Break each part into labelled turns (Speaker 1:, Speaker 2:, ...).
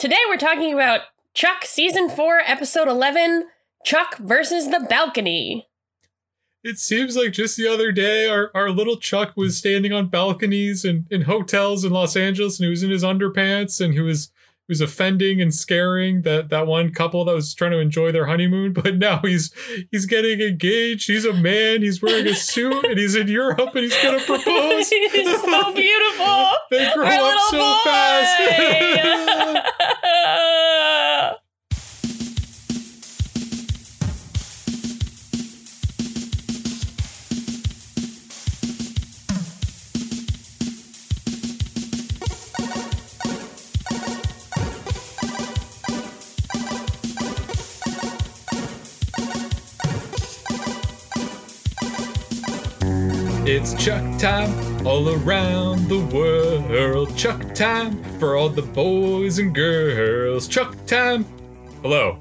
Speaker 1: Today we're talking about Chuck Season 4, Episode 11 Chuck versus the Balcony.
Speaker 2: It seems like just the other day, our, our little Chuck was standing on balconies and in hotels in Los Angeles, and he was in his underpants, and he was was offending and scaring that that one couple that was trying to enjoy their honeymoon. But now he's he's getting engaged. He's a man. He's wearing a suit, and he's in Europe, and he's gonna propose.
Speaker 1: He's so beautiful.
Speaker 2: they grow
Speaker 1: Our
Speaker 2: up so
Speaker 1: boy.
Speaker 2: fast. It's Chuck time all around the world. Chuck time for all the boys and girls. Chuck time. Hello,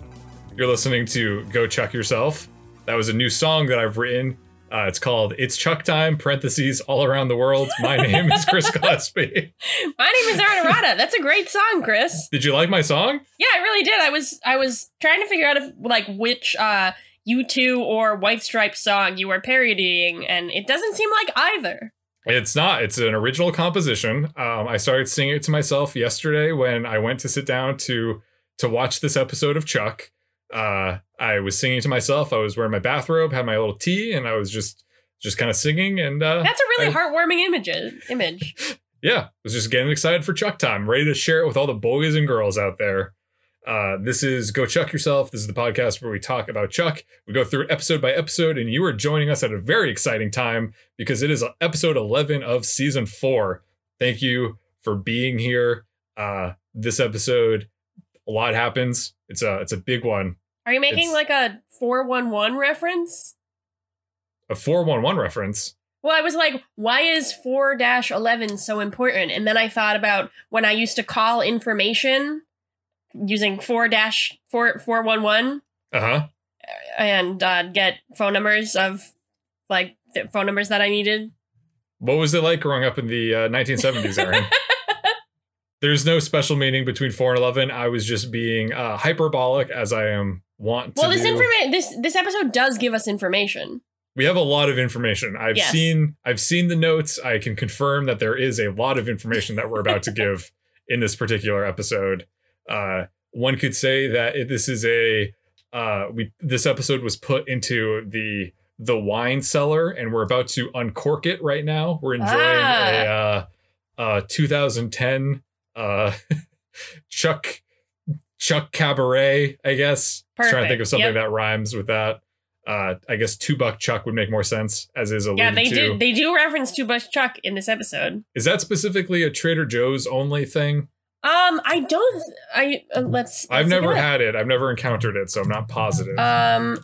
Speaker 2: you're listening to Go Chuck Yourself. That was a new song that I've written. Uh, it's called It's Chuck Time, parentheses, all around the world. My name is Chris Gillespie.
Speaker 1: My name is Erin Arata. That's a great song, Chris.
Speaker 2: Did you like my song?
Speaker 1: Yeah, I really did. I was I was trying to figure out if like which uh U2 or White Stripes song you were parodying, and it doesn't seem like either.
Speaker 2: It's not. It's an original composition. Um, I started singing it to myself yesterday when I went to sit down to to watch this episode of Chuck. Uh, I was singing to myself. I was wearing my bathrobe, had my little tea, and I was just just kind of singing. And uh,
Speaker 1: That's a really
Speaker 2: I-
Speaker 1: heartwarming image. Image.
Speaker 2: yeah, was just getting excited for Chuck time, ready to share it with all the boys and girls out there. Uh, this is Go Chuck Yourself. This is the podcast where we talk about Chuck. We go through it episode by episode, and you are joining us at a very exciting time because it is episode 11 of season four. Thank you for being here. Uh, this episode, a lot happens. It's a it's a big one.
Speaker 1: Are you making
Speaker 2: It's-
Speaker 1: like a 411 reference?
Speaker 2: A 411 reference.
Speaker 1: Well, I was like, why is 4 11 so important? And then I thought about when I used to call information using 4 411
Speaker 2: Uh huh.
Speaker 1: and uh, get phone numbers of like the phone numbers that I needed.
Speaker 2: What was it like growing up in the uh, 1970s, Aaron? There's no special meaning between 4 and 11. I was just being uh, hyperbolic as I am want to
Speaker 1: Well, this information this this episode does give us information.
Speaker 2: we have a lot of information. I've
Speaker 1: Yes.
Speaker 2: seen I've seen the notes. I can confirm that there is a lot of information that we're about to give in this particular episode. Uh, one could say that it, this is a uh, we this episode was put into the the wine cellar, and we're about to uncork it right now. We're enjoying a uh, uh, 2010 uh, Chuck Chuck Cabernet, I guess. I was trying to think of something
Speaker 1: Yep.
Speaker 2: that rhymes with that. Uh, I guess two buck Chuck would make more sense, as is alluded
Speaker 1: Yeah, they
Speaker 2: to.
Speaker 1: do they do reference to buck Chuck in this episode.
Speaker 2: Is that specifically a Trader Joe's only thing?
Speaker 1: Um, I don't. I uh, let's.
Speaker 2: I've
Speaker 1: let's a
Speaker 2: never had it. I've never encountered it, so I'm not positive.
Speaker 1: Um,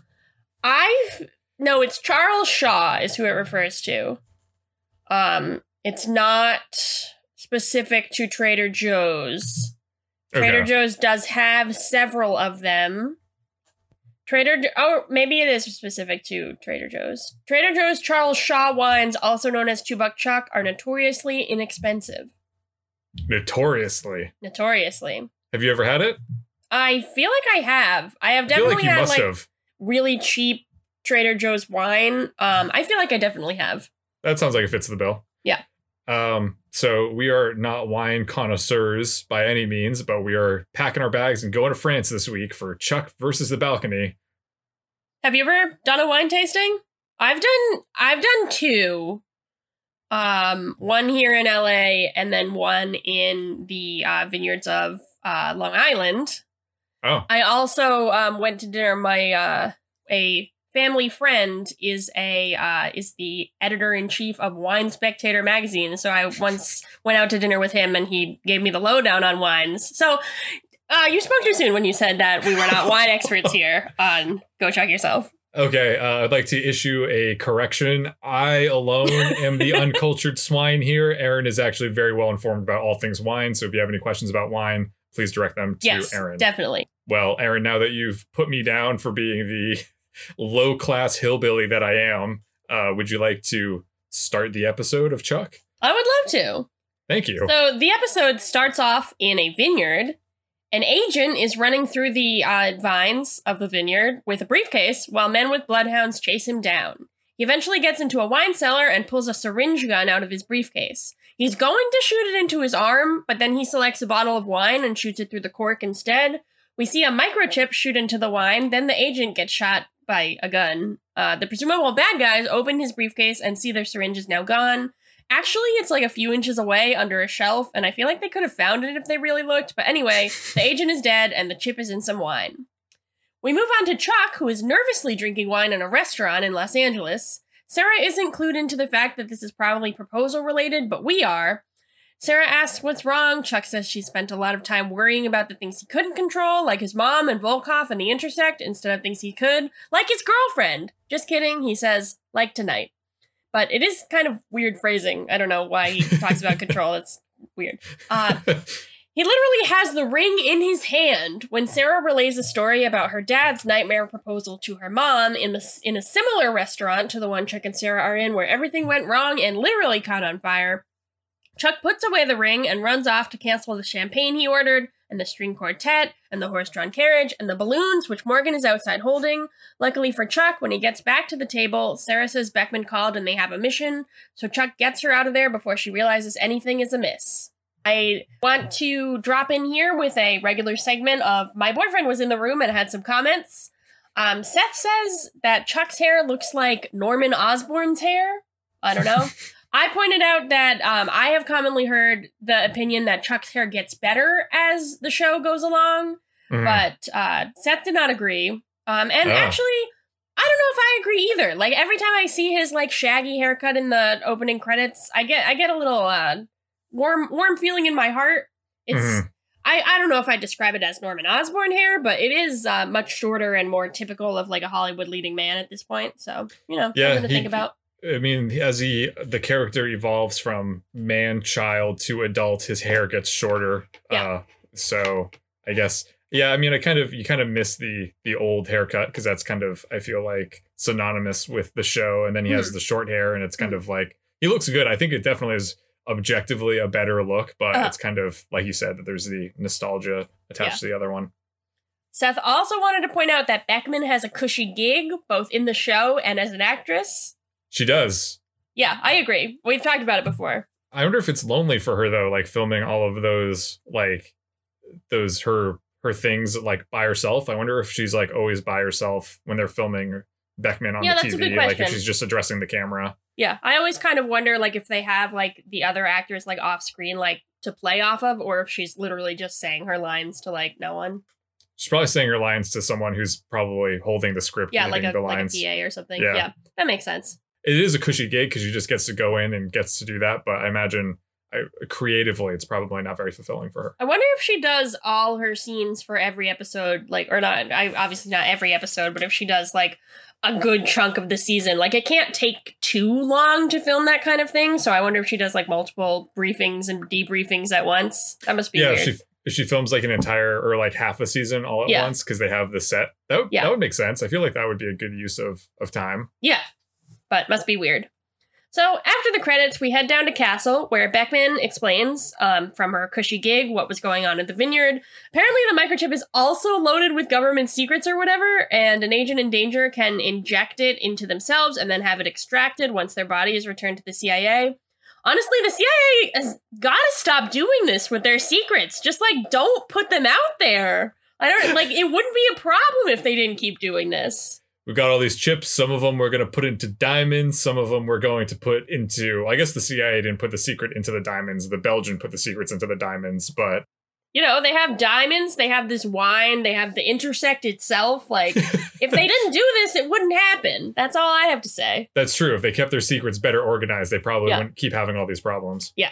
Speaker 1: I've no. It's Charles Shaw is who it refers to. Um, it's not specific to Trader Joe's. Trader
Speaker 2: Okay.
Speaker 1: Joe's does have several of them. Trader oh maybe it is specific to Trader Joe's. Trader Joe's Charles Shaw wines, also known as two buck chuck, are notoriously inexpensive.
Speaker 2: Notoriously.
Speaker 1: Notoriously.
Speaker 2: Have you ever had it?
Speaker 1: I feel like I have. I have
Speaker 2: I
Speaker 1: definitely
Speaker 2: like you
Speaker 1: had like
Speaker 2: have.
Speaker 1: really cheap Trader Joe's wine. Um, I feel like I definitely have.
Speaker 2: That sounds like it fits the bill.
Speaker 1: Yeah.
Speaker 2: Um, so we are not wine connoisseurs by any means, but we are packing our bags and going to France this week for Chuck versus the balcony.
Speaker 1: Have you ever done a wine tasting? I've done. I've done two. Um, one here in LA, and then one in the uh, vineyards of uh, Long Island.
Speaker 2: Oh,
Speaker 1: I also um, went to dinner. My uh, a family friend is a uh, is the editor in chief of Wine Spectator magazine. So I once went out to dinner with him, and he gave me the lowdown on wines. So uh, you spoke too soon when you said that we were not wine experts here on Go Chuck Yourself.
Speaker 2: Okay, uh, I'd like to issue a correction. I alone am the uncultured swine here. Aaron is actually very well informed about all things wine. So if you have any questions about wine, please direct them to Aaron.
Speaker 1: Yes,
Speaker 2: Aaron.
Speaker 1: definitely.
Speaker 2: well, Aaron, now that you've put me down for being the low class hillbilly that I am, uh, would you like to start the episode of Chuck?
Speaker 1: I would love to.
Speaker 2: Thank you.
Speaker 1: So the episode starts off in a vineyard, An agent is running through the uh, vines of the vineyard with a briefcase while men with bloodhounds chase him down. He eventually gets into a wine cellar and pulls a syringe gun out of his briefcase. He's going to shoot it into his arm, but then he selects a bottle of wine and shoots it through the cork instead. We see a microchip shoot into the wine, then the agent gets shot by a gun. Uh, the presumable bad guys open his briefcase and see their syringe is now gone. Actually, it's like a few inches away under a shelf, and I feel like they could have found it if they really looked. But anyway, the agent is dead, and the chip is in some wine. We move on to Chuck, who is nervously drinking wine in a restaurant in Los Angeles. Sarah isn't clued into the fact that this is probably proposal related, but we are. Sarah asks what's wrong. Chuck says she spent a lot of time worrying about the things he couldn't control, like his mom and Volkov and the intersect, instead of things he could, like his girlfriend. Just kidding, he says, like tonight. But it is kind of weird phrasing. I don't know why he talks about control. It's weird. Uh, he literally has the ring in his hand when Sarah relays a story about her dad's nightmare proposal to her mom in the in a similar restaurant to the one Chuck and Sarah are in, where everything went wrong and literally caught on fire. Chuck puts away the ring and runs off to cancel the champagne he ordered, and the string quartet, and the horse drawn carriage, and the balloons, which Morgan is outside holding. Luckily for Chuck, when he gets back to the table, Sarah says Beckman called and they have a mission, so Chuck gets her out of there before she realizes anything is amiss. I want to drop in here with a regular segment of my boyfriend was in the room and had some comments. Um, Seth says that Chuck's hair looks like Norman Osborn's hair. I don't know. I pointed out that um, I have commonly heard the opinion that Chuck's hair gets better as the show goes along, mm. but uh, Seth did not agree. Um, and oh. actually, I don't know if I agree either. Like every time I see his like shaggy haircut in the opening credits, I get I get a little uh, warm warm feeling in my heart. It's mm-hmm. I, I don't know if I describe it as Norman Osborn hair, but it is uh, much shorter and more typical of like a Hollywood leading man at this point. So you know, yeah, something to he, think about.
Speaker 2: I mean, as he the character evolves from man child to adult, his hair gets shorter. Yeah. Uh, so I guess yeah. I mean, I kind of you kind of miss the the old haircut because that's kind of I feel like synonymous with the show, and then he mm-hmm. has the short hair, and it's kind mm-hmm. of like he looks good. I think it definitely is objectively a better look, but uh-huh. it's kind of like you said that there's the nostalgia attached yeah. to the other one.
Speaker 1: Seth also wanted to point out that Beckman has a cushy gig both in the show and as an actress.
Speaker 2: She does.
Speaker 1: Yeah, I agree. We've talked about it before.
Speaker 2: I wonder if it's lonely for her though, like filming all of those like those her her things like by herself. I wonder if she's like always by herself when they're filming Beckman on yeah, the TV, like if she's just addressing the camera.
Speaker 1: Yeah, I always kind of wonder like if they have like the other actors like off screen like to play off of, or if she's literally just saying her lines to like no one.
Speaker 2: She's probably saying her lines to someone who's probably holding the script.
Speaker 1: Yeah, like a, the lines. like a PA or something. Yeah. yeah, that makes sense.
Speaker 2: It is a cushy gig because she just gets to go in and gets to do that. But I imagine I, creatively, it's probably not very fulfilling for her.
Speaker 1: I wonder if she does all her scenes for every episode, like, or not. I obviously not every episode, but if she does like a good chunk of the season. Like it can't take too long to film that kind of thing. So I wonder if she does like multiple briefings and debriefings at once. That must be yeah. Weird.
Speaker 2: She if she films like an entire or like half a season all at yeah. once because they have the set. That would, yeah. that would make sense. I feel like that would be a good use of of time.
Speaker 1: Yeah, but must be weird. So after the credits, we head down to Castle, where Beckman explains um, from her cushy gig what was going on at the vineyard. Apparently, the microchip is also loaded with government secrets or whatever, and an agent in danger can inject it into themselves and then have it extracted once their body is returned to the CIA. Honestly, the CIA has got to stop doing this with their secrets. Just like, don't put them out there. I don't like. It wouldn't be a problem if they didn't keep doing this
Speaker 2: we've got all these chips. Some of them we're going to put into diamonds. Some of them we're going to put into. I guess the CIA didn't put the secret into the diamonds. The Belgian put the secrets into the diamonds, but.
Speaker 1: You know, they have diamonds, they have this wine, they have the intersect itself. Like, if they didn't do this, it wouldn't happen. That's all I have to say.
Speaker 2: That's true. If they kept their secrets better organized, they probably yeah. wouldn't keep having all these problems.
Speaker 1: Yeah.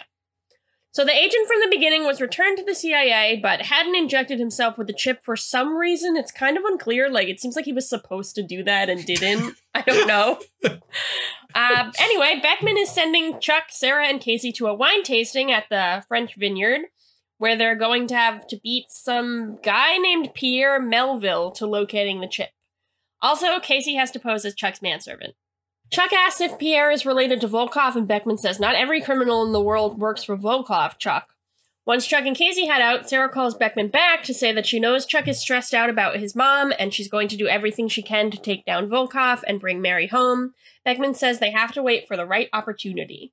Speaker 1: So the agent from the beginning was returned to the CIA, but hadn't injected himself with the chip for some reason. It's kind of unclear. Like it seems like he was supposed to do that and didn't. I don't know. uh, anyway, Beckman is sending Chuck, Sarah, and Casey to a wine tasting at the French Vineyard, where they're going to have to beat some guy named Pierre Melville to locating the chip. Also, Casey has to pose as Chuck's manservant. Chuck asks if Pierre is related to Volkov, and Beckman says, Not every criminal in the world works for Volkov, Chuck. Once Chuck and Casey head out, Sarah calls Beckman back to say that she knows Chuck is stressed out about his mom and she's going to do everything she can to take down Volkov and bring Mary home. Beckman says they have to wait for the right opportunity.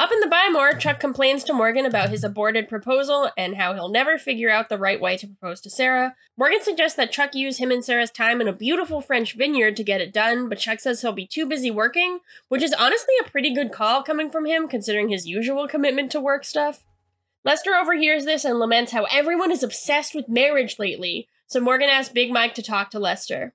Speaker 1: Up in the Buy More, Chuck complains to Morgan about his aborted proposal and how he'll never figure out the right way to propose to Sarah. Morgan suggests that Chuck use him and Sarah's time in a beautiful French vineyard to get it done, but Chuck says he'll be too busy working, which is honestly a pretty good call coming from him considering his usual commitment to work stuff. Lester overhears this and laments how everyone is obsessed with marriage lately, so Morgan asks Big Mike to talk to Lester.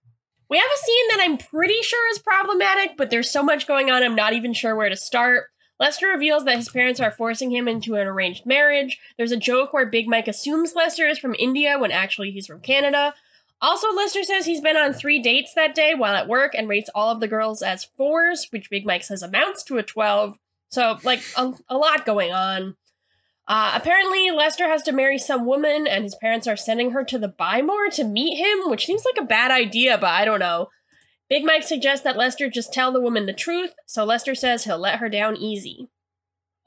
Speaker 1: We have a scene that I'm pretty sure is problematic, but there's so much going on I'm not even sure where to start. Lester reveals that his parents are forcing him into an arranged marriage. There's a joke where Big Mike assumes Lester is from India when actually he's from Canada. Also, Lester says he's been on three dates that day while at work and rates all of the girls as fours, which Big Mike says amounts to a 12. So, like, a, a lot going on. Uh, apparently, Lester has to marry some woman, and his parents are sending her to the Buy More to meet him, which seems like a bad idea, but I don't know. Big Mike suggests that Lester just tell the woman the truth, so Lester says he'll let her down easy.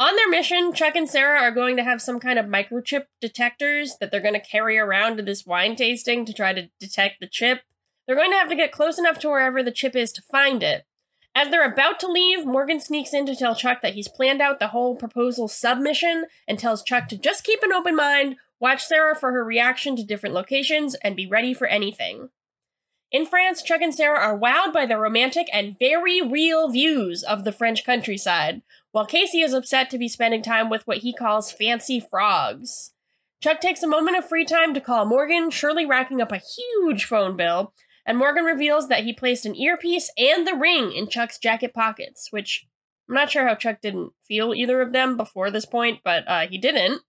Speaker 1: On their mission, Chuck and Sarah are going to have some kind of microchip detectors that they're going to carry around to this wine tasting to try to detect the chip. They're going to have to get close enough to wherever the chip is to find it. As they're about to leave, Morgan sneaks in to tell Chuck that he's planned out the whole proposal submission and tells Chuck to just keep an open mind, watch Sarah for her reaction to different locations, and be ready for anything. In France, Chuck and Sarah are wowed by the romantic and very real views of the French countryside, while Casey is upset to be spending time with what he calls fancy frogs. Chuck takes a moment of free time to call Morgan, surely racking up a huge phone bill, and Morgan reveals that he placed an earpiece and the ring in Chuck's jacket pockets, which I'm not sure how Chuck didn't feel either of them before this point, but uh, he didn't.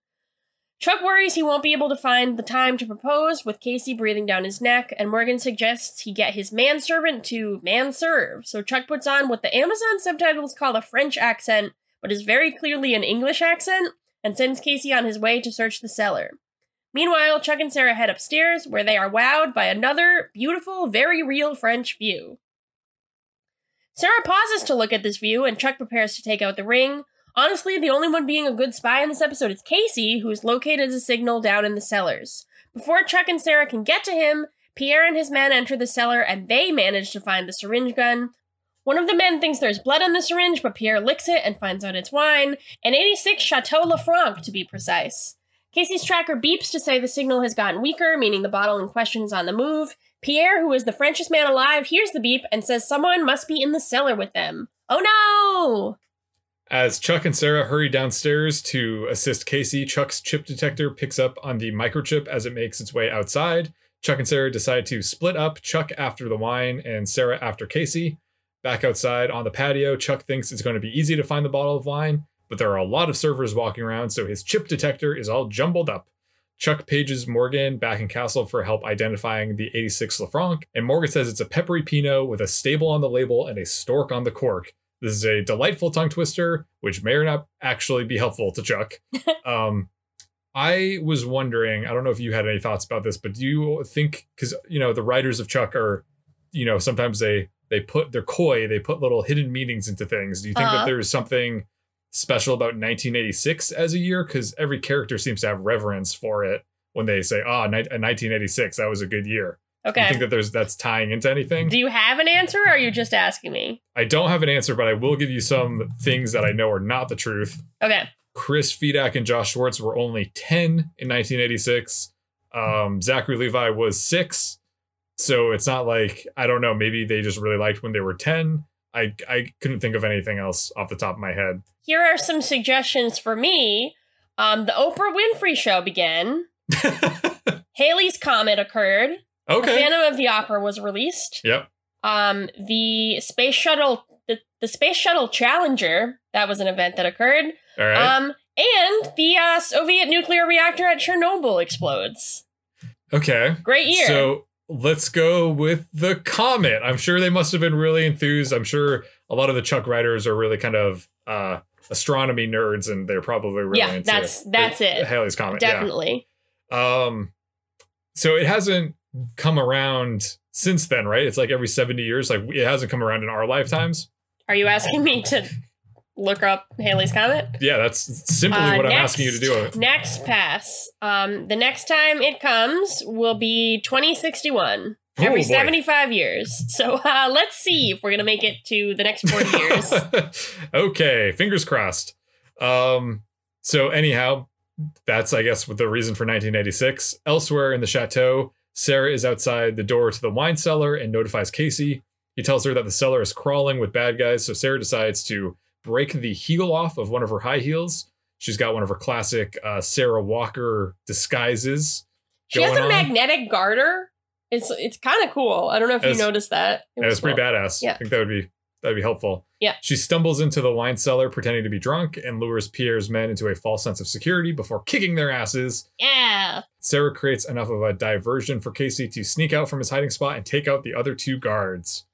Speaker 1: Chuck worries he won't be able to find the time to propose with Casey breathing down his neck, and Morgan suggests he get his manservant to manserve. So Chuck puts on what the Amazon subtitles call a French accent, but is very clearly an English accent, and sends Casey on his way to search the cellar. Meanwhile, Chuck and Sarah head upstairs, where they are wowed by another beautiful, very real French view. Sarah pauses to look at this view, and Chuck prepares to take out the ring, Honestly, the only one being a good spy in this episode is Casey, who's located as a signal down in the cellars. Before Chuck and Sarah can get to him, Pierre and his men enter the cellar and they manage to find the syringe gun. One of the men thinks there's blood on the syringe, but Pierre licks it and finds out it's wine, an 86 Chateau Lafranc to be precise. Casey's tracker beeps to say the signal has gotten weaker, meaning the bottle in question is on the move. Pierre, who is the Frenchest man alive, hears the beep and says someone must be in the cellar with them. Oh no!
Speaker 2: As Chuck and Sarah hurry downstairs to assist Casey, Chuck's chip detector picks up on the microchip as it makes its way outside. Chuck and Sarah decide to split up, Chuck after the wine and Sarah after Casey. Back outside on the patio, Chuck thinks it's going to be easy to find the bottle of wine, but there are a lot of servers walking around, so his chip detector is all jumbled up. Chuck pages Morgan back in Castle for help identifying the 86 Lafranc, and Morgan says it's a peppery Pinot with a stable on the label and a stork on the cork. This is a delightful tongue twister, which may or not actually be helpful to Chuck. um, I was wondering, I don't know if you had any thoughts about this, but do you think because you know the writers of Chuck are, you know, sometimes they they put they're coy, they put little hidden meanings into things. Do you think uh-huh. that there's something special about 1986 as a year? Because every character seems to have reverence for it when they say, "Ah, oh, 1986, that was a good year."
Speaker 1: Okay.
Speaker 2: You think that there's that's tying into anything?
Speaker 1: Do you have an answer or are you just asking me?
Speaker 2: I don't have an answer, but I will give you some things that I know are not the truth.
Speaker 1: Okay.
Speaker 2: Chris Fedak and Josh Schwartz were only 10 in 1986. Um, Zachary Levi was six. So it's not like, I don't know, maybe they just really liked when they were 10. I, I couldn't think of anything else off the top of my head.
Speaker 1: Here are some suggestions for me. Um, the Oprah Winfrey Show began. Halley's Comet occurred.
Speaker 2: Okay.
Speaker 1: The Phantom of the Opera was released.
Speaker 2: Yep.
Speaker 1: Um, the space shuttle, the, the space shuttle Challenger, that was an event that occurred.
Speaker 2: All right.
Speaker 1: Um, and the uh, Soviet nuclear reactor at Chernobyl explodes.
Speaker 2: Okay.
Speaker 1: Great year.
Speaker 2: So let's go with the comet. I'm sure they must have been really enthused. I'm sure a lot of the Chuck writers are really kind of uh, astronomy nerds, and they're probably really
Speaker 1: yeah. That's that's
Speaker 2: the,
Speaker 1: it.
Speaker 2: Halley's comet.
Speaker 1: Definitely.
Speaker 2: Yeah. Um. So it hasn't come around since then, right? It's like every 70 years. Like it hasn't come around in our lifetimes.
Speaker 1: Are you asking me to look up Halley's Comet.
Speaker 2: Yeah, that's simply
Speaker 1: Uh,
Speaker 2: what I'm asking you to do.
Speaker 1: Next pass. Um, the next time it comes will be 2061.
Speaker 2: Oh,
Speaker 1: Every
Speaker 2: boy.
Speaker 1: 75 years. So uh, let's see if we're gonna make it to the next 40 years.
Speaker 2: okay, fingers crossed. Um, so anyhow, that's I guess what the reason for 1986. Elsewhere in the chateau, Sarah is outside the door to the wine cellar and notifies Casey. He tells her that the cellar is crawling with bad guys, so Sarah decides to break the heel off of one of her high heels. She's got one of her classic uh, Sarah Walker disguises.
Speaker 1: She has a
Speaker 2: on.
Speaker 1: magnetic garter. It's it's kind of cool. I don't know if you noticed that. It was
Speaker 2: it's pretty badass.
Speaker 1: Yeah.
Speaker 2: I think that would be that'd be helpful.
Speaker 1: Yeah.
Speaker 2: She stumbles into the wine cellar pretending to be drunk and lures Pierre's men into a false sense of security before kicking their asses.
Speaker 1: Yeah.
Speaker 2: Sarah creates enough of a diversion for Casey to sneak out from his hiding spot and take out the other two guards.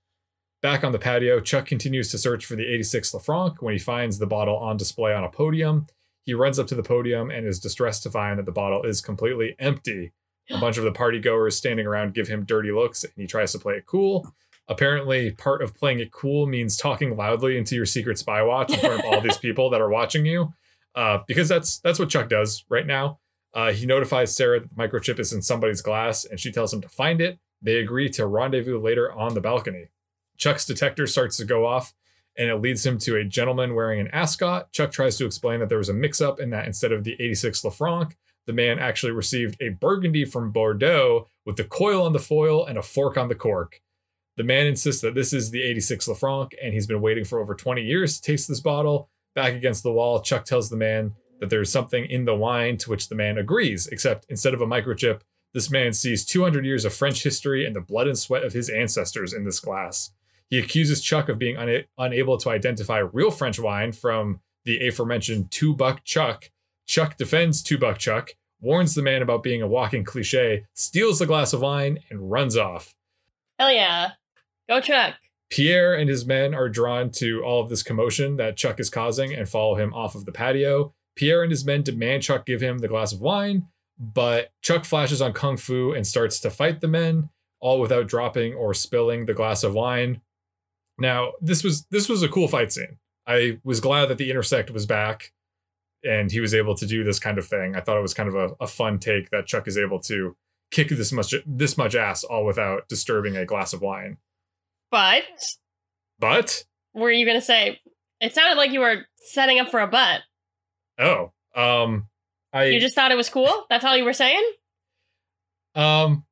Speaker 2: Back on the patio, Chuck continues to search for the 86 Lafranc when he finds the bottle on display on a podium. He runs up to the podium and is distressed to find that the bottle is completely empty. A bunch of the party goers standing around give him dirty looks and he tries to play it cool. Apparently, part of playing it cool means talking loudly into your secret spy watch in front of all these people that are watching you. Uh, because that's that's what Chuck does right now. Uh, he notifies Sarah that the microchip is in somebody's glass and she tells him to find it. They agree to rendezvous later on the balcony. Chuck's detector starts to go off and it leads him to a gentleman wearing an ascot. Chuck tries to explain that there was a mix up in that instead of the 86 Lafranc, the man actually received a burgundy from Bordeaux with the coil on the foil and a fork on the cork. The man insists that this is the 86 Lafranc and he's been waiting for over 20 years to taste this bottle. Back against the wall, Chuck tells the man that there's something in the wine, to which the man agrees, except instead of a microchip, this man sees 200 years of French history and the blood and sweat of his ancestors in this glass. He accuses Chuck of being una- unable to identify real French wine from the aforementioned two buck Chuck. Chuck defends two buck Chuck, warns the man about being a walking cliche, steals the glass of wine, and runs off.
Speaker 1: Hell yeah. Go Chuck.
Speaker 2: Pierre and his men are drawn to all of this commotion that Chuck is causing and follow him off of the patio. Pierre and his men demand Chuck give him the glass of wine, but Chuck flashes on Kung Fu and starts to fight the men, all without dropping or spilling the glass of wine. Now, this was this was a cool fight scene. I was glad that the intersect was back and he was able to do this kind of thing. I thought it was kind of a, a fun take that Chuck is able to kick this much this much ass all without disturbing a glass of wine.
Speaker 1: But
Speaker 2: But
Speaker 1: were you gonna say? It sounded like you were setting up for a butt.
Speaker 2: Oh, um, I
Speaker 1: You just thought it was cool. That's all you were saying.
Speaker 2: um,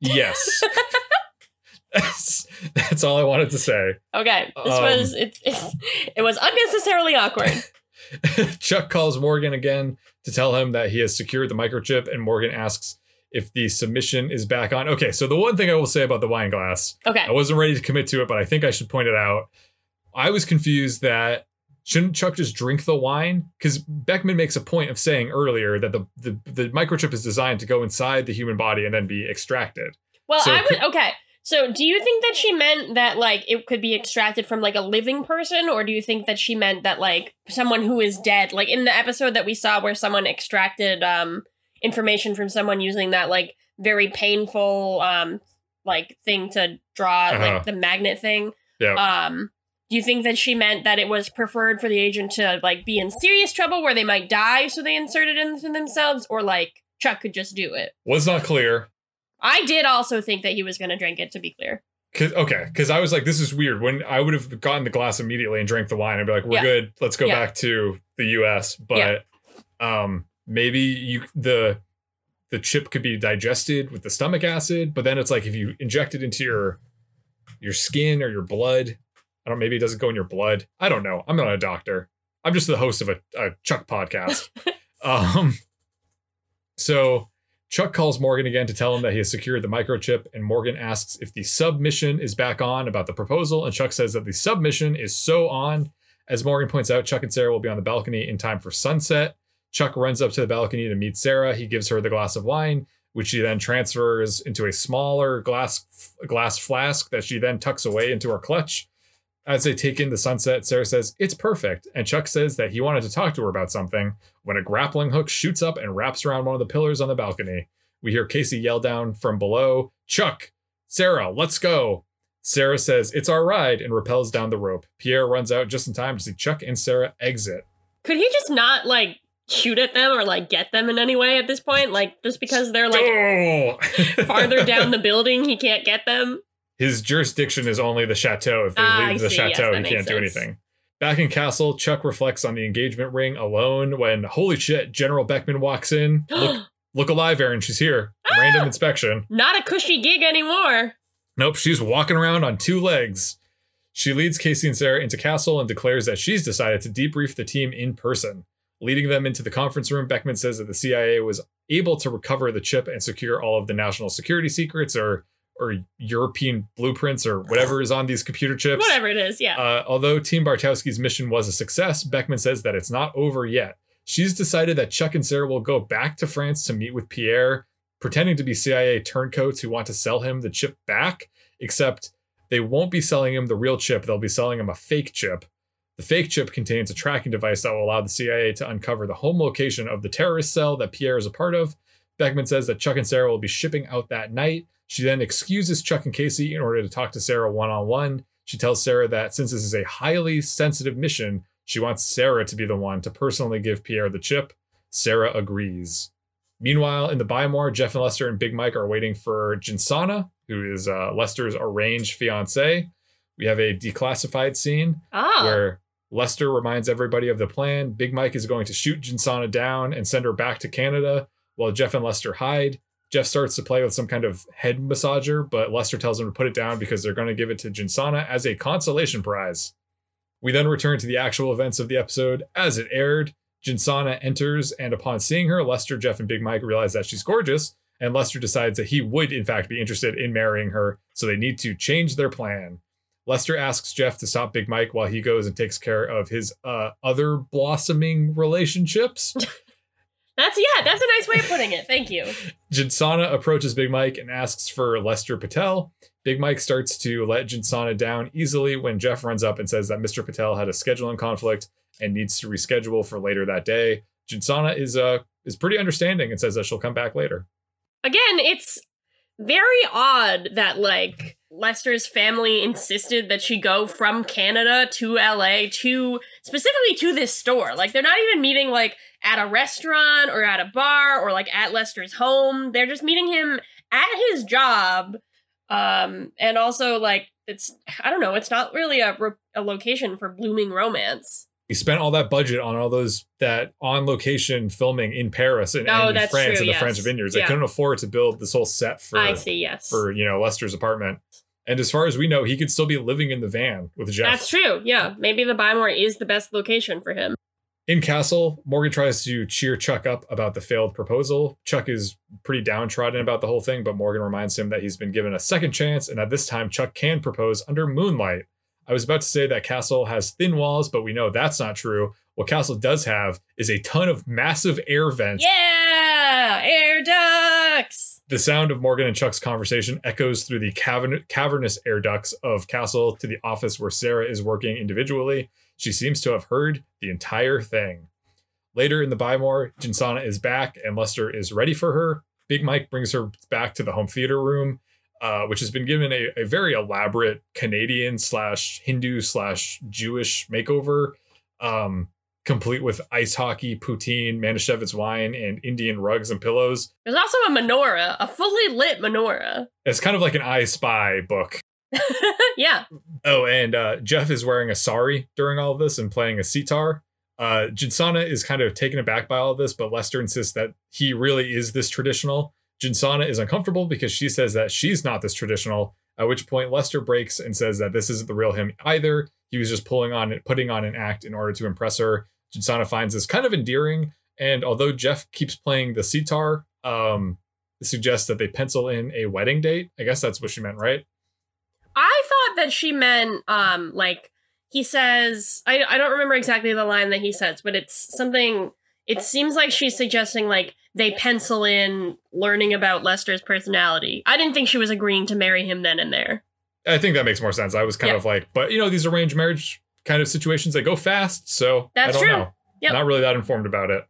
Speaker 2: yes. that's that's all I wanted to say.
Speaker 1: Okay, this
Speaker 2: Um,
Speaker 1: was it's, it's it was unnecessarily awkward.
Speaker 2: Chuck calls Morgan again to tell him that he has secured the microchip, and Morgan asks if the submission is back on. Okay, so the one thing I will say about the wine glass,
Speaker 1: Okay,
Speaker 2: I wasn't ready to commit to it, but I think I should point it out. I was confused that shouldn't Chuck just drink the wine? Because Beckman makes a point of saying earlier that the, the the microchip is designed to go inside the human body and then be extracted.
Speaker 1: well,
Speaker 2: so
Speaker 1: I
Speaker 2: could-
Speaker 1: would okay. So, do you think that she meant that like it could be extracted from like a living person, or do you think that she meant that like someone who is dead, like in the episode that we saw where someone extracted um information from someone using that like very painful um like thing to draw
Speaker 2: Uh-huh.
Speaker 1: like the magnet thing?
Speaker 2: Yeah.
Speaker 1: Um, do you think that she meant that it was preferred for the agent to like be in serious trouble where they might die, so they inserted it into themselves, or like Chuck could just do it?
Speaker 2: Was not clear.
Speaker 1: I did also think that he was going to drink it. To be clear,
Speaker 2: Cause, okay, because I was like, this is weird. When I would have gotten the glass immediately and drank the wine, I'd be like, we're
Speaker 1: Yeah.
Speaker 2: good. Let's go
Speaker 1: Yeah.
Speaker 2: back to the U.S. But um, maybe you the the chip could be digested with the stomach acid. But then it's like if you inject it into your your skin or your blood, I don't. Maybe it doesn't go in your blood. I don't know. I'm not a doctor. I'm just the host of a, a Chuck podcast. um, so Chuck calls Morgan again to tell him that he has secured the microchip, and Morgan asks if the submission is back on about the proposal, and Chuck says that the submission is so on. As Morgan points out, Chuck and Sarah will be on the balcony in time for sunset. Chuck runs up to the balcony to meet Sarah. He gives her the glass of wine, which she then transfers into a smaller glass glass flask that she then tucks away into her clutch. As they take in the sunset, Sarah says, It's perfect. And Chuck says that he wanted to talk to her about something when a grappling hook shoots up and wraps around one of the pillars on the balcony. We hear Casey yell down from below, Chuck, Sarah, let's go. Sarah says, It's our ride, and repels down the rope. Pierre runs out just in time to see Chuck and Sarah exit.
Speaker 1: Could he just not like shoot at them or like get them in any way at this point? Like just because they're like farther down the building, he can't get them.
Speaker 2: His jurisdiction is only the chateau. If they
Speaker 1: Ah,
Speaker 2: leave the
Speaker 1: see.
Speaker 2: Chateau,
Speaker 1: that
Speaker 2: he can't do anything. Back in Castle, Chuck reflects on the engagement ring alone when, holy shit, General Beckman walks in. Look, look alive, Aaron. She's here.
Speaker 1: Ah!
Speaker 2: Random inspection.
Speaker 1: Not a cushy gig anymore.
Speaker 2: Nope, she's walking around on two legs. She leads Casey and Sarah into Castle and declares that she's decided to debrief the team in person. Leading them into the conference room, Beckman says that the CIA was able to recover the chip and secure all of the national security secrets or or European blueprints or whatever is on these computer chips.
Speaker 1: Whatever it is, yeah.
Speaker 2: Uh, although Team Bartowski's mission was a success, Beckman says that it's not over yet. She's decided that Chuck and Sarah will go back to France to meet with Pierre, pretending to be CIA turncoats who want to sell him the chip back, except they won't be selling him the real chip, they'll be selling him a fake chip. The fake chip contains a tracking device that will allow the CIA to uncover the home location of the terrorist cell that Pierre is a part of. Beckman says that Chuck and Sarah will be shipping out that night. She then excuses Chuck and Casey in order to talk to Sarah one on one. She tells Sarah that since this is a highly sensitive mission, she wants Sarah to be the one to personally give Pierre the chip. Sarah agrees. Meanwhile, in the Buy More, Jeff and Lester and Big Mike are waiting for Jinsana, who is uh, Lester's arranged fiance. We have a declassified scene
Speaker 1: Ah.
Speaker 2: where Lester reminds everybody of the plan. Big Mike is going to shoot Jinsana down and send her back to Canada while Jeff and Lester hide. Jeff starts to play with some kind of head massager, but Lester tells him to put it down because they're going to give it to Jinsana as a consolation prize. We then return to the actual events of the episode as it aired. Jinsana enters, and upon seeing her, Lester, Jeff, and Big Mike realize that she's gorgeous, and Lester decides that he would, in fact, be interested in marrying her, so they need to change their plan. Lester asks Jeff to stop Big Mike while he goes and takes care of his uh, other blossoming relationships.
Speaker 1: That's yeah, that's a nice way of putting it. Thank you.
Speaker 2: Jinsana approaches Big Mike and asks for Lester Patel. Big Mike starts to let Jinsana down easily when Jeff runs up and says that Mr. Patel had a scheduling conflict and needs to reschedule for later that day. Jinsana is uh is pretty understanding and says that she'll come back later.
Speaker 1: Again, it's very odd that like Lester's family insisted that she go from Canada to LA to specifically to this store. Like they're not even meeting like at a restaurant or at a bar or like at Lester's home. They're just meeting him at his job. Um and also like it's I don't know, it's not really a a location for blooming romance.
Speaker 2: He spent all that budget on all those that on location filming in Paris and,
Speaker 1: Oh,
Speaker 2: and in France
Speaker 1: true,
Speaker 2: in the
Speaker 1: yes.
Speaker 2: French vineyards. They
Speaker 1: Yeah.
Speaker 2: couldn't afford to build this whole set for
Speaker 1: I see, yes.
Speaker 2: for you know Lester's apartment. And as far as we know, he could still be living in the van with Jeff.
Speaker 1: That's true. Yeah, maybe the Buy More is the best location for him.
Speaker 2: In Castle, Morgan tries to cheer Chuck up about the failed proposal. Chuck is pretty downtrodden about the whole thing, but Morgan reminds him that he's been given a second chance and that this time Chuck can propose under moonlight. I was about to say that Castle has thin walls, but we know that's not true. What Castle does have is a ton of massive air vents.
Speaker 1: Yeah, air ducts.
Speaker 2: The sound of Morgan and Chuck's conversation echoes through the cavern- cavernous air ducts of Castle to the office where Sarah is working individually. She seems to have heard the entire thing. Later in the Buy More, Jinsana is back and Lester is ready for her. Big Mike brings her back to the home theater room, uh, which has been given a, a very elaborate Canadian slash Hindu slash Jewish makeover, um, complete with ice hockey, poutine, Manischewitz wine, and Indian rugs and pillows.
Speaker 1: There's also a menorah, a fully lit menorah.
Speaker 2: It's kind of like an I Spy book.
Speaker 1: yeah.
Speaker 2: Oh, and uh, Jeff is wearing a sari during all of this and playing a sitar. Uh, Jinsana is kind of taken aback by all of this, but Lester insists that he really is this traditional. Jinsana is uncomfortable because she says that she's not this traditional. At which point Lester breaks and says that this isn't the real him either. He was just pulling on putting on an act in order to impress her. Jinsana finds this kind of endearing, and although Jeff keeps playing the sitar, um, suggests that they pencil in a wedding date. I guess that's what she meant, right?
Speaker 1: I thought that she meant um like he says I I don't remember exactly the line that he says, but it's something it seems like she's suggesting like they pencil in learning about Lester's personality. I didn't think she was agreeing to marry him then and there.
Speaker 2: I think that makes more sense. I was kind
Speaker 1: Yeah.
Speaker 2: of like, but you know, these arranged marriage kind of situations, that go fast. So
Speaker 1: That's
Speaker 2: I don't
Speaker 1: true.
Speaker 2: know.
Speaker 1: Yep.
Speaker 2: Not really that informed about it.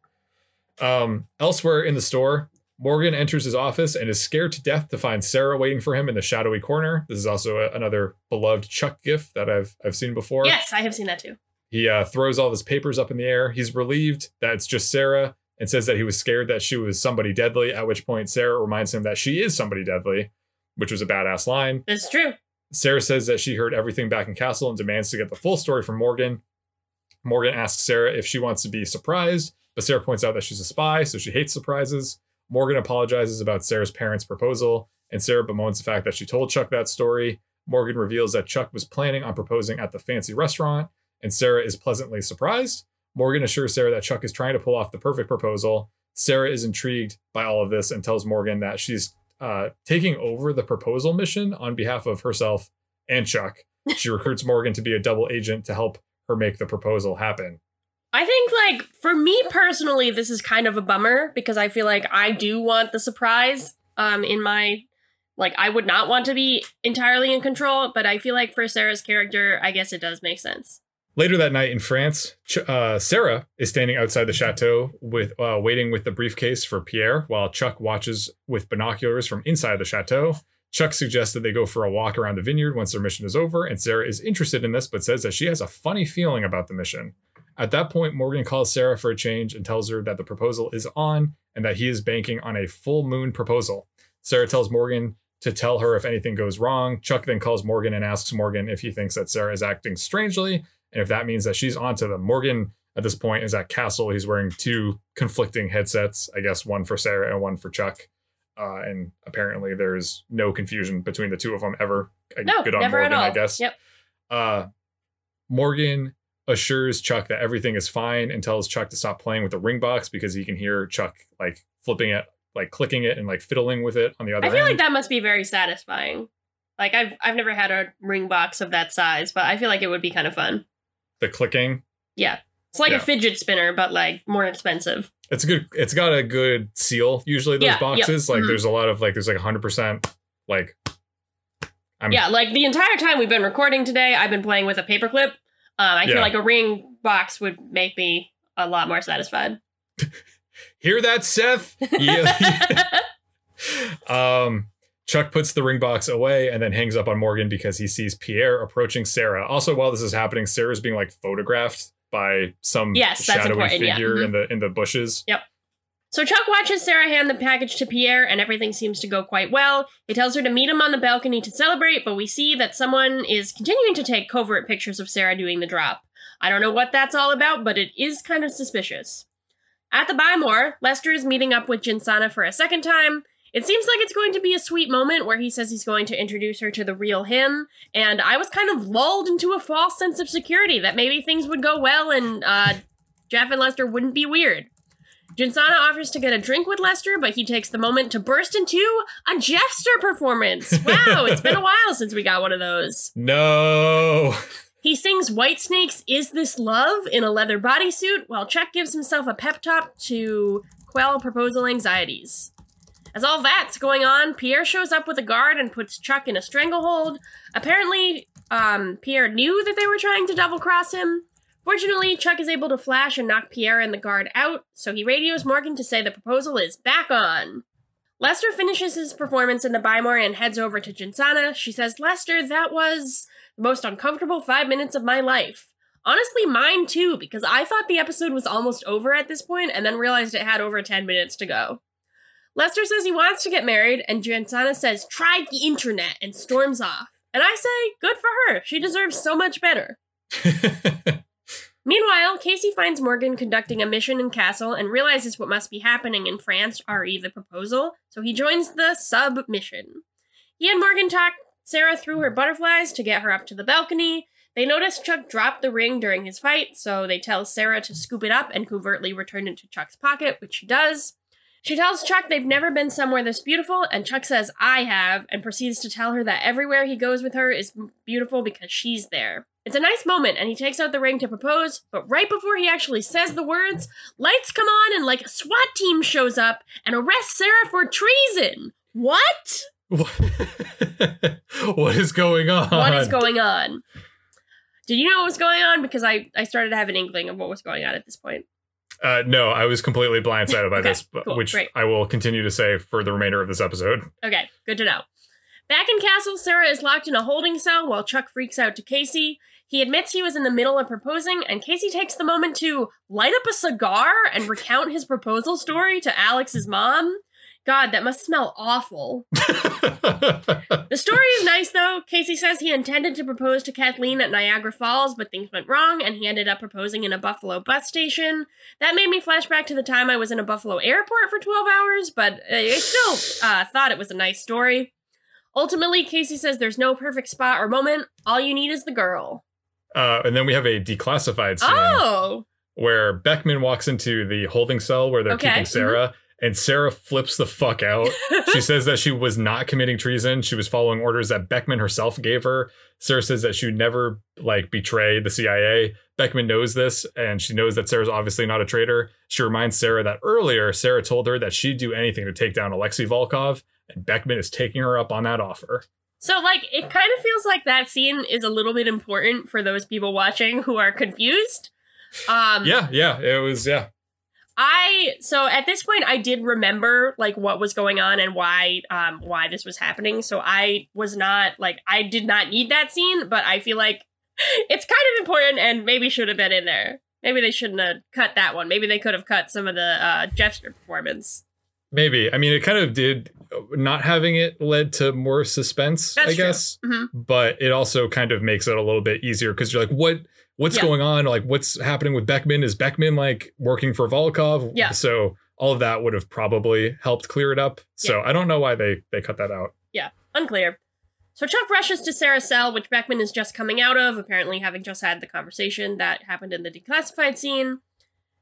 Speaker 2: Um, elsewhere in the store, Morgan enters his office and is scared to death to find Sarah waiting for him in the shadowy corner. This is also a, another beloved Chuck gif that I've I've seen before.
Speaker 1: Yes, I have seen that too.
Speaker 2: He uh, throws all his papers up in the air. He's relieved that it's just Sarah and says that he was scared that she was somebody deadly. At which point, Sarah reminds him that she is somebody deadly, which was a badass line.
Speaker 1: It's true.
Speaker 2: Sarah says that she heard everything back in Castle and demands to get the full story from Morgan. Morgan asks Sarah if she wants to be surprised, but Sarah points out that she's a spy, so she hates surprises. Morgan apologizes about Sarah's parents' proposal, and Sarah bemoans the fact that she told Chuck that story. Morgan reveals that Chuck was planning on proposing at the fancy restaurant, and Sarah is pleasantly surprised. Morgan assures Sarah that Chuck is trying to pull off the perfect proposal. Sarah is intrigued by all of this and tells Morgan that she's uh, taking over the proposal mission on behalf of herself and Chuck. She recruits Morgan to be a double agent to help her make the proposal happen.
Speaker 1: I think, like, for me personally, this is kind of a bummer because I feel like I do want the surprise um, in my. Like, I would not want to be entirely in control, but I feel like for Sarah's character, I guess it does make sense.
Speaker 2: Later that night in France, uh, Sarah is standing outside the chateau with uh, waiting with the briefcase for Pierre, while Chuck watches with binoculars from inside the chateau. Chuck suggests that they go for a walk around the vineyard once their mission is over, and Sarah is interested in this but says that she has a funny feeling about the mission. At that point, Morgan calls Sarah for a change and tells her that the proposal is on and that he is banking on a full moon proposal. Sarah tells Morgan to tell her if anything goes wrong. Chuck then calls Morgan and asks Morgan if he thinks that Sarah is acting strangely and if that means that she's onto them. Morgan at this point is at Castle. He's wearing two conflicting headsets, I guess one for Sarah and one for Chuck. Uh, and apparently there's no confusion between the two of them ever.
Speaker 1: No,
Speaker 2: Good on
Speaker 1: never
Speaker 2: Morgan,
Speaker 1: at all.
Speaker 2: I guess.
Speaker 1: Yep.
Speaker 2: Uh, Morgan assures Chuck that everything is fine and tells Chuck to stop playing with the ring box because he can hear Chuck like flipping it, like clicking it and like fiddling with it on the other
Speaker 1: I feel
Speaker 2: end.
Speaker 1: like that must be very satisfying. Like I've I've never had a ring box of that size, but I feel like it would be kind of fun.
Speaker 2: The clicking.
Speaker 1: Yeah. It's like
Speaker 2: Yeah.
Speaker 1: a fidget spinner, but like more expensive.
Speaker 2: It's a good. It's got a good seal. Usually those
Speaker 1: Yeah, yep,
Speaker 2: boxes, like
Speaker 1: mhm.
Speaker 2: there's a lot of like there's like hundred percent like. I'm,
Speaker 1: yeah, like the entire time we've been recording today, I've been playing with a paperclip. Um, I
Speaker 2: Yeah.
Speaker 1: feel like a ring box would make me a lot more satisfied.
Speaker 2: Hear that, Seth? Yeah. um, Chuck puts the ring box away and then hangs up on Morgan because he sees Pierre approaching Sarah. Also, while this is happening, Sarah's being like photographed by some
Speaker 1: Yes,
Speaker 2: shadowy
Speaker 1: yeah.
Speaker 2: figure
Speaker 1: Mhm.
Speaker 2: in the in the bushes. Yep.
Speaker 1: So Chuck watches Sarah hand the package to Pierre, and everything seems to go quite well. He tells her to meet him on the balcony to celebrate, but we see that someone is continuing to take covert pictures of Sarah doing the drop. I don't know what that's all about, but it is kind of suspicious. At the Buy More, Lester is meeting up with Jinsana for a second time. It seems like it's going to be a sweet moment where he says he's going to introduce her to the real him, and I was kind of lulled into a false sense of security that maybe things would go well and uh, Jeff and Lester wouldn't be weird. Jinsana offers to get a drink with Lester, but he takes the moment to burst into a Jeffster performance. Wow, it's been a while since we got one of those.
Speaker 2: No.
Speaker 1: He sings Whitesnake's Is This Love in a leather bodysuit, while Chuck gives himself a pep talk to quell proposal anxieties. As all that's going on, Pierre shows up with a guard and puts Chuck in a stranglehold. Apparently, um, Pierre knew that they were trying to double cross him. Fortunately, Chuck is able to flash and knock Pierre and the guard out, so he radios Morgan to say the proposal is back on. Lester finishes his performance in the Buy More and heads over to Jinsana. She says, Lester, that was the most uncomfortable five minutes of my life. Honestly, mine too, because I thought the episode was almost over at this point and then realized it had over 10 minutes to go. Lester says he wants to get married, and Jinsana says, try the internet, and storms off. And I say, good for her. She deserves so much better. Meanwhile, Casey finds Morgan conducting a mission in Castle and realizes what must be happening in France, re the proposal, so he joins the sub mission. He and Morgan talk Sarah through her butterflies to get her up to the balcony. They notice Chuck dropped the ring during his fight, so they tell Sarah to scoop it up and covertly return it to Chuck's pocket, which she does. She tells Chuck they've never been somewhere this beautiful, and Chuck says, I have, and proceeds to tell her that everywhere he goes with her is beautiful because she's there. It's a nice moment, and he takes out the ring to propose, but right before he actually says the words, lights come on and like a SWAT team shows up and arrests Sarah for treason. What?
Speaker 2: what is going on?
Speaker 1: What is going on? Did you know what was going on? Because I, I started to have an inkling of what was going on at this point.
Speaker 2: Uh, no, I was completely blindsided by
Speaker 1: Okay,
Speaker 2: this,
Speaker 1: cool,
Speaker 2: which
Speaker 1: great.
Speaker 2: I will continue to say for the remainder of this episode.
Speaker 1: Okay, good to know. Back in Castle, Sarah is locked in a holding cell while Chuck freaks out to Casey. He admits he was in the middle of proposing, and Casey takes the moment to light up a cigar and recount his proposal story to Alex's mom. God, that must smell awful. The story is nice though. Casey says he intended to propose to Kathleen at Niagara Falls, but things went wrong and he ended up proposing in a Buffalo bus station. That made me flash back to the time I was in a Buffalo airport for 12 hours, but I still uh, thought it was a nice story. Ultimately, Casey says there's no perfect spot or moment. All you need is the girl.
Speaker 2: uh, and then we have a declassified scene
Speaker 1: Oh!
Speaker 2: where Beckman walks into the holding cell where they're
Speaker 1: Okay,
Speaker 2: keeping Sarah, and Sarah flips the fuck out. she says that she was not committing treason. She was following orders that Beckman herself gave her. Sarah says that she would never like betray the CIA. Beckman knows this, and she knows that Sarah's obviously not a traitor. She reminds Sarah that earlier Sarah told her that she'd do anything to take down Alexei Volkov, and Beckman is taking her up on that offer.
Speaker 1: So, like, it kind of feels like that scene is a little bit important for those people watching who are confused. Um,
Speaker 2: Yeah, yeah, it was yeah.
Speaker 1: I so at this point I did remember like what was going on and why um why this was happening. So I was not like I did not need that scene, but I feel like it's kind of important and maybe should have been in there. Maybe they shouldn't have cut that one. Maybe they could have cut some of the uh Jeffster performance.
Speaker 2: Maybe. I mean, it kind of did. Not having it led to more suspense,
Speaker 1: That's
Speaker 2: I
Speaker 1: true.
Speaker 2: guess.
Speaker 1: Mhm.
Speaker 2: But it also kind of makes it a little bit easier because you're like, what? What's
Speaker 1: Yeah.
Speaker 2: going on? Like, what's happening with Beckman? Is Beckman like working for Volkov?
Speaker 1: Yeah.
Speaker 2: So all of that would have probably helped clear it up. So I don't know why they they cut that out.
Speaker 1: Yeah, unclear. So Chuck rushes to Sarah's cell, which Beckman is just coming out of, apparently having just had the conversation that happened in the declassified scene.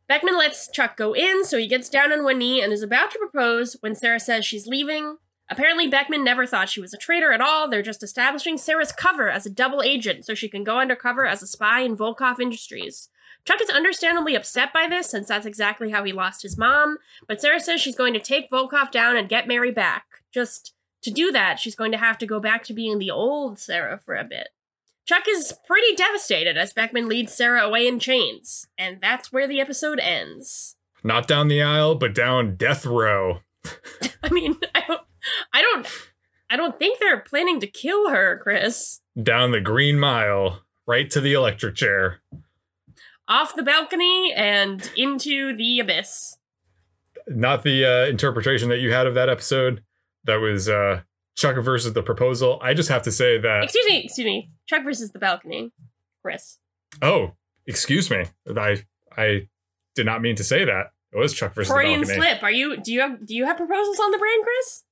Speaker 1: Beckman lets Chuck go in, so he gets down on one knee and is about to propose when Sarah says she's leaving. Apparently, Beckman never thought she was a traitor at all. They're just establishing Sarah's cover as a double agent so she can go undercover as a spy in Volkov Industries. Chuck is understandably upset by this, since that's exactly how he lost his mom, but Sarah says she's going to take Volkov down and get Mary back. Just to do that, she's going to have to go back to being the old Sarah for a bit. Chuck is pretty devastated as Beckman leads Sarah away in chains, and that's where the episode ends.
Speaker 2: Not down the aisle, but down death row.
Speaker 1: I mean, I don't, I don't, I don't think they're planning to kill her, Chris.
Speaker 2: Down the green mile, right to the electric chair.
Speaker 1: Off the balcony and into the abyss.
Speaker 2: Not the uh, interpretation that you had of that episode. That was uh, Chuck versus the proposal. I just have to say that.
Speaker 1: Excuse me, excuse me. Chuck versus the balcony, Chris.
Speaker 2: Oh, excuse me. I I did not mean to say that. It was Chuck versus
Speaker 1: Freudian
Speaker 2: the balcony.
Speaker 1: slip. Are you? Do you have? Do you have proposals on the brain, Chris?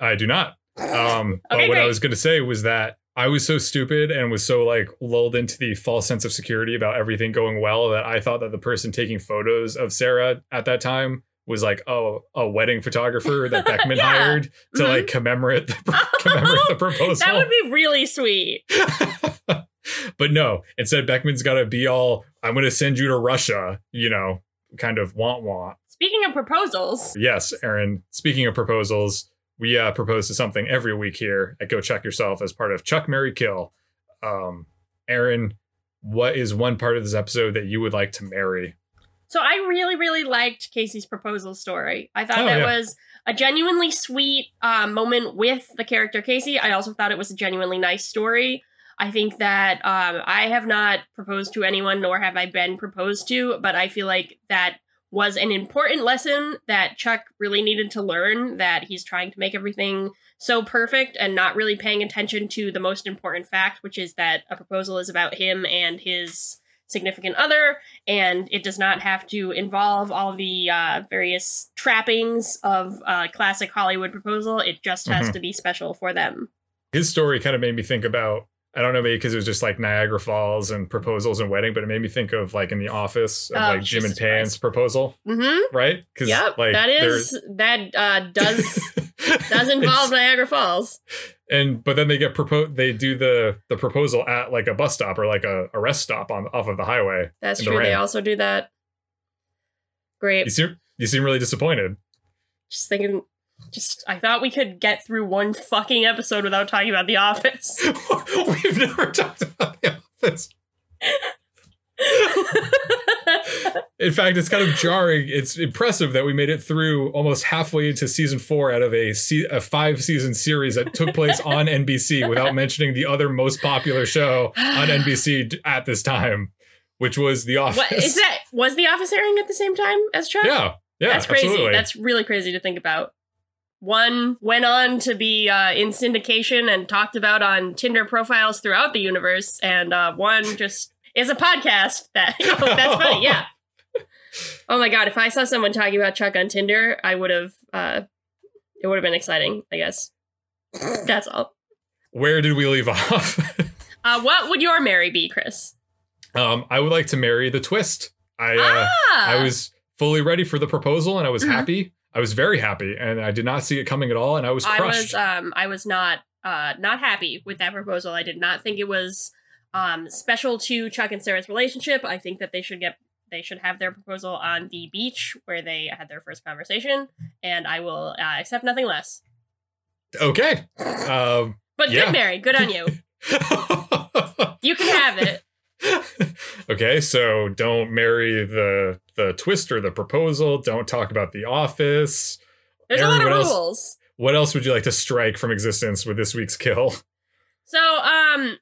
Speaker 2: I do not. Um, but
Speaker 1: Okay,
Speaker 2: what I was going to say was that I was so stupid and was so like lulled into the false sense of security about everything going well that I thought that the person taking photos of Sarah at that time was like oh a wedding photographer that Beckman
Speaker 1: Yeah.
Speaker 2: hired to
Speaker 1: Mhm.
Speaker 2: like commemorate the commemorate the proposal.
Speaker 1: That would be really sweet.
Speaker 2: but no, instead Beckman's got to be all I'm going to send you to Russia, you know, kind of want want.
Speaker 1: Speaking of proposals,
Speaker 2: Yes, Aaron. Speaking of proposals, we uh, propose to something every week here at Go Chuck Yourself as part of Chuck Mary Kill. Um, Aaron, what is one part of this episode that you would like to marry?
Speaker 1: so I really, really liked Casey's proposal story. I thought
Speaker 2: Oh,
Speaker 1: that
Speaker 2: yeah.
Speaker 1: was a genuinely sweet uh, moment with the character Casey. I also thought it was a genuinely nice story. I think that um, I have not proposed to anyone, nor have I been proposed to, but I feel like that was an important lesson that Chuck really needed to learn that he's trying to make everything so perfect and not really paying attention to the most important fact, which is that a proposal is about him and his significant other, and it does not have to involve all the uh, various trappings of uh, classic Hollywood proposal. It just has
Speaker 2: Mhm.
Speaker 1: to be special for them.
Speaker 2: His story kind of made me think about. I don't know, maybe because it was just like Niagara Falls and proposals and wedding, but it made me think of like in the office of
Speaker 1: Oh,
Speaker 2: like Jim and
Speaker 1: Pam's
Speaker 2: proposal,
Speaker 1: Mm-hmm.
Speaker 2: right? Because
Speaker 1: Yep,
Speaker 2: like
Speaker 1: that is that uh, does does involve Niagara Falls.
Speaker 2: and but then they get proposed they do the the proposal at like a bus stop or like a, a rest stop on off of the highway
Speaker 1: That's
Speaker 2: in the
Speaker 1: true. They also do that. Great.
Speaker 2: you seem you seem really disappointed
Speaker 1: Just thinking. Just I thought we could get through one fucking episode without talking about The Office.
Speaker 2: we've never talked about the office In fact, it's kind of jarring. It's impressive that we made it through almost halfway into season four out of a, se- a five season series that took place on NBC without mentioning the other most popular show on NBC at this time, which was The Office.
Speaker 1: what is that? Was The Office airing at the same time as Chuck?
Speaker 2: Yeah, yeah,
Speaker 1: That's crazy.
Speaker 2: absolutely.
Speaker 1: That's really crazy to think about. One went on to be uh, in syndication and talked about on Tinder profiles throughout the universe, and uh, one just is a podcast. That that's funny. Yeah. Oh my god! If I saw someone talking about Chuck on Tinder, I would have. Uh, it would have been exciting. I guess. That's all.
Speaker 2: Where did we leave off?
Speaker 1: Uh, what would your Mary be, Chris?
Speaker 2: um, I would like to marry the twist. I uh,
Speaker 1: ah,
Speaker 2: I was fully ready for the proposal and I was
Speaker 1: Mhm.
Speaker 2: happy. I was very happy and I did not see it coming at all and I was
Speaker 1: I was um I was not uh not happy with that proposal. I did not think it was um special to Chuck and Sarah's relationship. I think that they should get they should have their proposal on the beach where they had their first conversation, and I will uh, accept nothing less.
Speaker 2: okay. Um,
Speaker 1: But
Speaker 2: Yeah.
Speaker 1: good, Mary, good on you. You can have it.
Speaker 2: okay, so don't marry the the twist or the proposal. Don't talk about the office.
Speaker 1: There's
Speaker 2: Aaron,
Speaker 1: a lot of
Speaker 2: else?
Speaker 1: rules.
Speaker 2: What else would you like to strike from existence with this week's kill?
Speaker 1: So, um,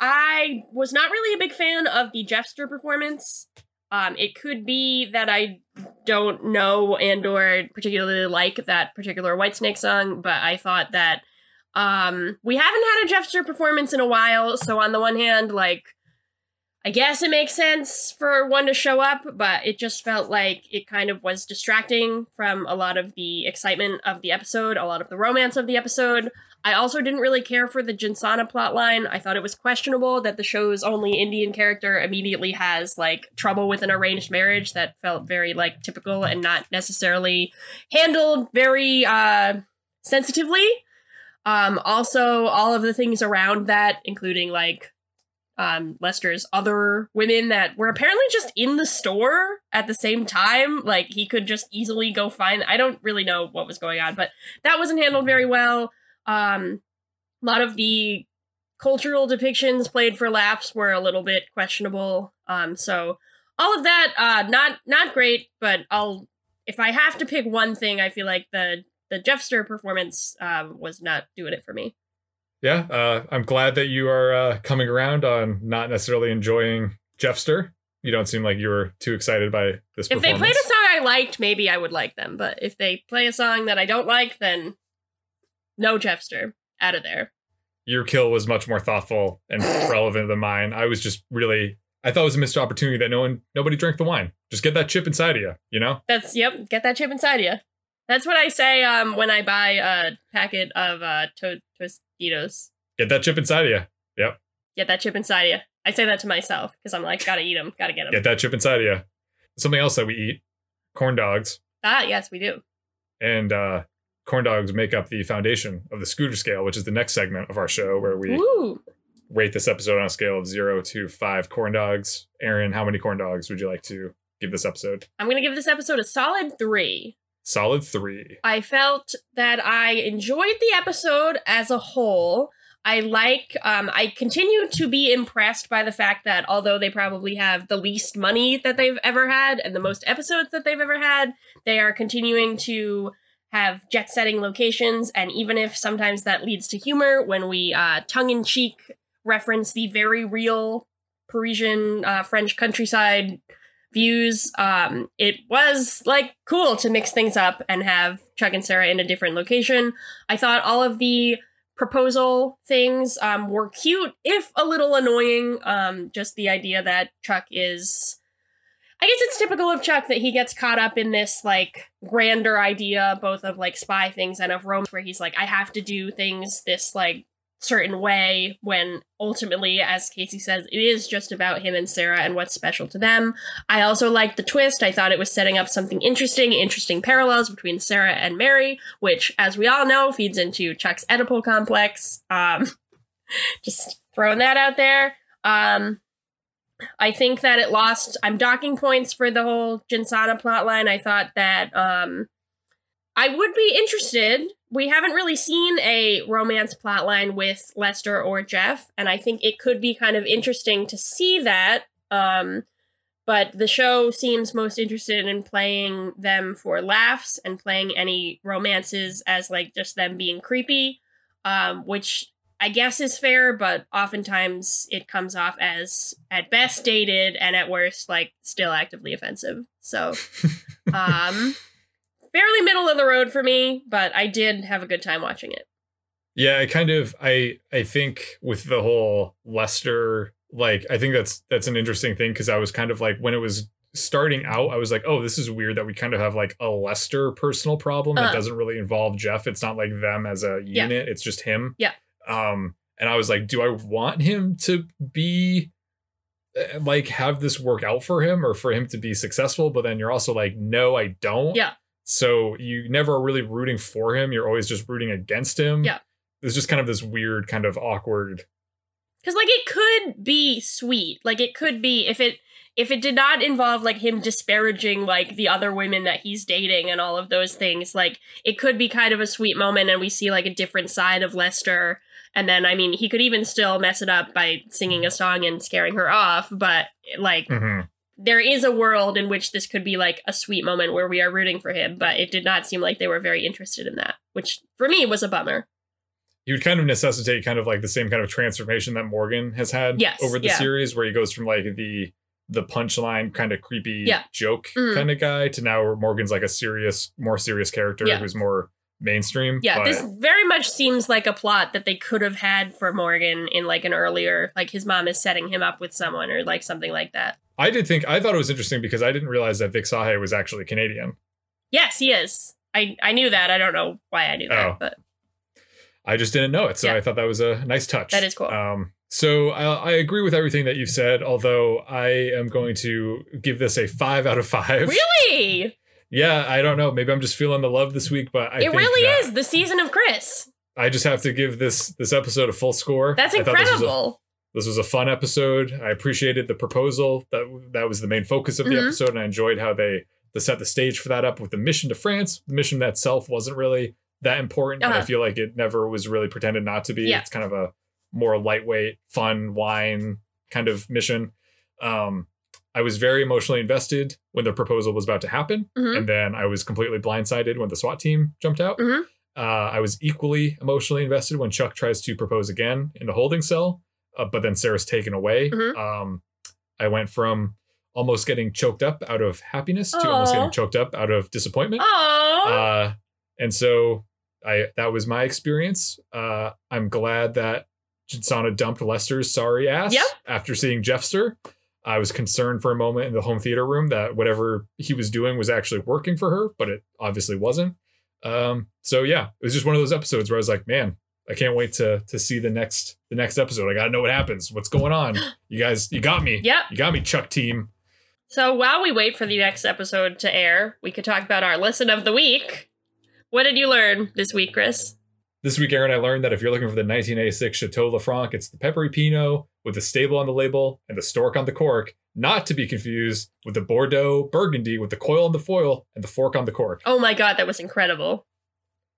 Speaker 1: I was not really a big fan of the Jeffster performance. Um, it could be that I don't know and or particularly like that particular Whitesnake song, but I thought that um, we haven't had a Jeffster performance in a while. So on the one hand, like, I guess it makes sense for one to show up, but it just felt like it kind of was distracting from a lot of the excitement of the episode, a lot of the romance of the episode. I also didn't really care for the Jinsana plotline. I thought it was questionable that the show's only Indian character immediately has like trouble with an arranged marriage that felt very like typical and not necessarily handled very uh sensitively. Um also all of the things around that including like um Lester's other women that were apparently just in the store at the same time like he could just easily go find I don't really know what was going on but that wasn't handled very well um, a lot of the cultural depictions played for laughs were a little bit questionable. Um, so all of that, uh, not not great. But I'll if I have to pick one thing, I feel like the the Jeffster performance um, was not doing it for me.
Speaker 2: Yeah, uh, I'm glad that you are uh, coming around on not necessarily enjoying Jeffster. You don't seem like you were too excited by this.
Speaker 1: If they played a song I liked, maybe I would like them. But if they play a song that I don't like, then no Jeffster out of there.
Speaker 2: your kill was much more thoughtful and relevant than mine. I was just really, I thought it was a missed opportunity that no one, nobody drank the wine. Just get that chip inside of you, you know?
Speaker 1: That's yep. Get that chip inside of you. That's what I say um, when I buy a packet of uh, to- Tostitos.
Speaker 2: Get that chip inside of you. Yep.
Speaker 1: Get that chip inside of you. I say that to myself because I'm like, gotta eat them, gotta get them.
Speaker 2: Get that chip inside of you. Something else that we eat, corn dogs,
Speaker 1: ah, yes, we do.
Speaker 2: and uh, corn dogs make up the foundation of the scooter scale, which is the next segment of our show where we
Speaker 1: Ooh,
Speaker 2: rate this episode on a scale of zero to five corn dogs. Aaron, how many corn dogs would you like to give this episode?
Speaker 1: I'm gonna give this episode a solid three.
Speaker 2: Solid three.
Speaker 1: I felt that I enjoyed the episode as a whole. I like, um, I continue to be impressed by the fact that although they probably have the least money that they've ever had and the most episodes that they've ever had, they are continuing to have jet setting locations. And even if sometimes that leads to humor when we uh, tongue in cheek reference the very real Parisian uh, French countryside views. Um, it was like cool to mix things up and have Chuck and Sarah in a different location. I thought all of the proposal things um, were cute, if a little annoying. Um, just the idea that Chuck is. I guess it's typical of Chuck that he gets caught up in this like grander idea, both of like spy things and of romance, where he's like, I have to do things this like certain way when ultimately as casey says it is just about him and sarah and what's special to them. I also liked the twist. I thought it was setting up something interesting interesting parallels between sarah and mary which as we all know feeds into chuck's oedipal complex. Um just throwing that out there. Um i think that it lost i'm docking points for the whole jinsana plotline. I thought that um I would be interested. We haven't really seen a romance plotline with Lester or Jeff, and I think it could be kind of interesting to see that. Um, but the show seems most interested in playing them for laughs and playing any romances as like just them being creepy, um, which I guess is fair, but oftentimes it comes off as at best dated and at worst like still actively offensive. So, um, fairly middle of the road for me, but I did have a good time watching it.
Speaker 2: Yeah, I kind of I I think with the whole Lester like I think that's that's an interesting thing because I was kind of like when it was starting out, I was like, oh, this is weird that we kind of have like a Lester personal problem that
Speaker 1: Uh-huh.
Speaker 2: doesn't really involve Jeff. It's not like them as a
Speaker 1: Yeah.
Speaker 2: unit, it's just him.
Speaker 1: Yeah.
Speaker 2: Um, and I was like, do I want him to be uh, like have this work out for him or for him to be successful? But then you're also like, no, I don't.
Speaker 1: Yeah.
Speaker 2: So you never are really rooting for him. You're always just rooting against him.
Speaker 1: Yeah.
Speaker 2: There's just kind of this weird, kind of awkward
Speaker 1: Cuz like it could be sweet. Like it could be if it if it did not involve like him disparaging like the other women that he's dating and all of those things, like it could be kind of a sweet moment and we see like a different side of Lester. And then I mean, he could even still mess it up by singing a song and scaring her off, but like
Speaker 2: Mhm.
Speaker 1: There is a world in which this could be like a sweet moment where we are rooting for him, but it did not seem like they were very interested in that, which for me was a bummer.
Speaker 2: he would kind of necessitate kind of like the same kind of transformation that Morgan has had
Speaker 1: Yes,
Speaker 2: over the
Speaker 1: yeah.
Speaker 2: series, where he goes from like the the punchline kind of creepy
Speaker 1: Yeah.
Speaker 2: joke
Speaker 1: Mhm.
Speaker 2: kind of guy to now where Morgan's like a serious, more serious character
Speaker 1: Yeah.
Speaker 2: who's more mainstream.
Speaker 1: Yeah,
Speaker 2: but
Speaker 1: this very much seems like a plot that they could have had for Morgan in like an earlier, like his mom is setting him up with someone or like something like that.
Speaker 2: I did think I thought it was interesting because I didn't realize that Vik Sahay was actually Canadian.
Speaker 1: Yes, he is. I I knew that. I don't know why I knew that,
Speaker 2: Oh.
Speaker 1: but
Speaker 2: I just didn't know it, so
Speaker 1: Yeah.
Speaker 2: I thought that was a nice touch.
Speaker 1: That is cool.
Speaker 2: Um, so I, I agree with everything that you've said, although I am going to give this a five out of five.
Speaker 1: really,
Speaker 2: Yeah, I don't know. Maybe I'm just feeling the love this week, but I
Speaker 1: it really is the season of Chris.
Speaker 2: I just have to give this this episode a full score.
Speaker 1: That's
Speaker 2: I thought This was, a,
Speaker 1: incredible.
Speaker 2: This was a fun episode. I appreciated the proposal. That that was the main focus of the
Speaker 1: Mhm.
Speaker 2: episode, and I enjoyed how they they set the stage for that up with the mission to France. The mission itself wasn't really that important, but I
Speaker 1: Uh-huh.
Speaker 2: feel like it never was really pretended not to be.
Speaker 1: Yeah.
Speaker 2: It's kind of a more lightweight, fun wine kind of mission. Um, I was very emotionally invested when the proposal was about to happen,
Speaker 1: Mhm.
Speaker 2: and then I was completely blindsided when the SWAT team jumped out.
Speaker 1: Mhm.
Speaker 2: Uh, I was equally emotionally invested when Chuck tries to propose again in the holding cell, uh, but then Sarah's taken away.
Speaker 1: Mhm.
Speaker 2: Um, I went from almost getting choked up out of happiness to almost getting choked up out of disappointment.
Speaker 1: Oh,
Speaker 2: Uh, and so I that was my experience. Uh, I'm glad that Jinsana dumped Lester's sorry ass
Speaker 1: Yep.
Speaker 2: after seeing Jeffster. I was concerned for a moment in the home theater room that whatever he was doing was actually working for her, but it obviously wasn't. Um, so yeah, it was just one of those episodes where I was like, man, I can't wait to to see the next the next episode. I gotta know what happens. What's going on? You guys, you got me.
Speaker 1: Yep.
Speaker 2: You got me, Chuck team.
Speaker 1: So while we wait for the next episode to air, we could talk about our lesson of the week. What did you learn this week, Chris?
Speaker 2: This week, Aaron, I learned that if you're looking for the 1986 Chateau Lafranc, it's the peppery Pinot with the stable on the label and the stork on the cork, not to be confused with the Bordeaux Burgundy with the coil on the foil and the fork on the cork.
Speaker 1: Oh my god, that was incredible.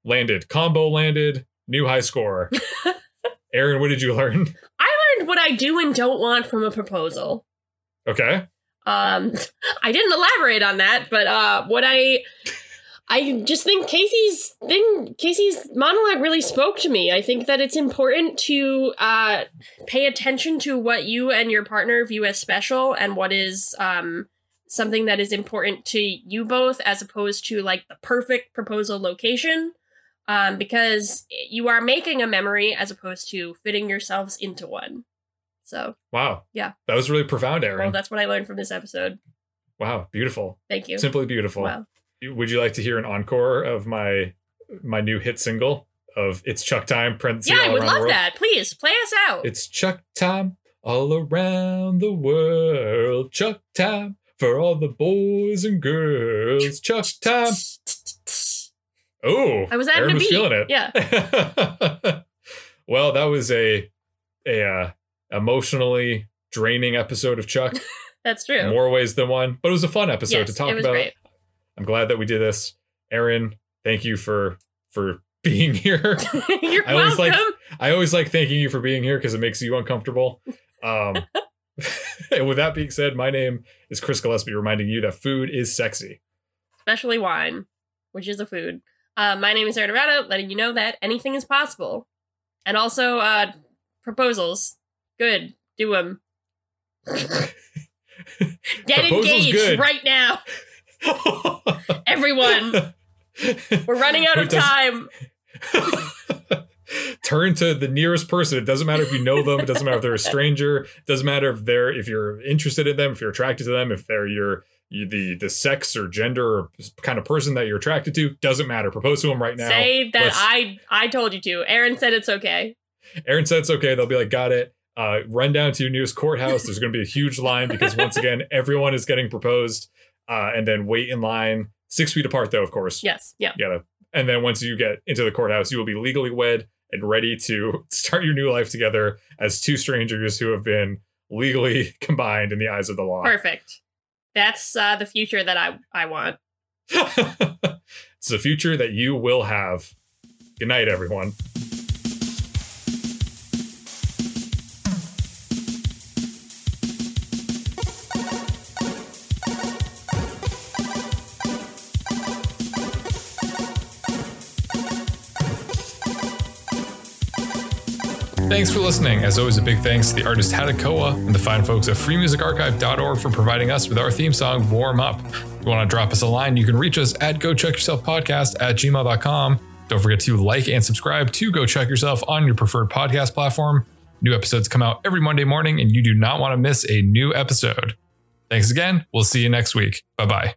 Speaker 2: Landed. Combo landed. New high score. Aaron, what did you learn?
Speaker 1: I learned what I do and don't want from a proposal.
Speaker 2: Okay.
Speaker 1: Um, I didn't elaborate on that, but uh, what I, I just think Casey's thing, Casey's monologue really spoke to me. I think that it's important to uh, pay attention to what you and your partner view as special and what is um, something that is important to you both, as opposed to like the perfect proposal location. Um, because you are making a memory as opposed to fitting yourselves into one. So,
Speaker 2: Wow.
Speaker 1: Yeah.
Speaker 2: That was really profound, Aaron.
Speaker 1: well, that's what I learned from this episode.
Speaker 2: wow. Beautiful.
Speaker 1: Thank you.
Speaker 2: Simply beautiful.
Speaker 1: Wow.
Speaker 2: Would you like to hear an encore of my my new hit single of It's Chuck Time? parentheses,
Speaker 1: Yeah, I would love that. Please play us out.
Speaker 2: It's Chuck time all around the world. Chuck time for all the boys and girls. Chuck time. Oh,
Speaker 1: I was adding
Speaker 2: Aaron
Speaker 1: a
Speaker 2: was
Speaker 1: beat.
Speaker 2: feeling it.
Speaker 1: Yeah.
Speaker 2: well, that was a a uh, emotionally draining episode of Chuck.
Speaker 1: That's true.
Speaker 2: More ways than one, but it was a fun episode
Speaker 1: yes,
Speaker 2: to talk
Speaker 1: it was
Speaker 2: about.
Speaker 1: great.
Speaker 2: I'm glad that we did this. Aaron, thank you for for being here.
Speaker 1: You're
Speaker 2: I always
Speaker 1: welcome.
Speaker 2: like- I always like thanking you for being here because it makes you uncomfortable. Um, and with that being said, my name is Chris Gillespie, reminding you that food is sexy.
Speaker 1: especially wine, which is a food. Uh, my name is Sarah Nevada, letting you know that anything is possible. And also, uh, proposals. Good. Do them. Get
Speaker 2: Proposals
Speaker 1: engaged
Speaker 2: good.
Speaker 1: right now. Everyone. We're running out of time.
Speaker 2: Turn to the nearest person. It doesn't matter if you know them. It doesn't matter if they're a stranger. It doesn't matter if they're if you're interested in them, if you're attracted to them, if they're your you, the the sex or gender or kind of person that you're attracted to. Doesn't matter. Propose to them right now.
Speaker 1: Say that
Speaker 2: Let's-
Speaker 1: I I told you to. Aaron said it's okay.
Speaker 2: Aaron said it's okay. They'll be like, got it. Uh, run down to your nearest courthouse. There's going to be a huge line because once again, everyone is getting proposed. Uh, and then wait in line six feet apart, though, of course.
Speaker 1: Yes. Yeah.
Speaker 2: You gotta. And then once you get into the courthouse, you will be legally wed and ready to start your new life together as two strangers who have been legally combined in the eyes of the law.
Speaker 1: Perfect. That's uh, the future that I I want.
Speaker 2: it's the future that you will have. Good night, everyone. Thanks for listening. As always, a big thanks to the artist Hadakoa and the fine folks at freemusicarchive.org for providing us with our theme song, Warm Up. If you want to drop us a line, you can reach us at go chuck yourself podcast at gmail.com. Don't forget to like and subscribe to Go Chuck Yourself on your preferred podcast platform. New episodes come out every Monday morning, and you do not want to miss a new episode. Thanks again. We'll see you next week. Bye bye.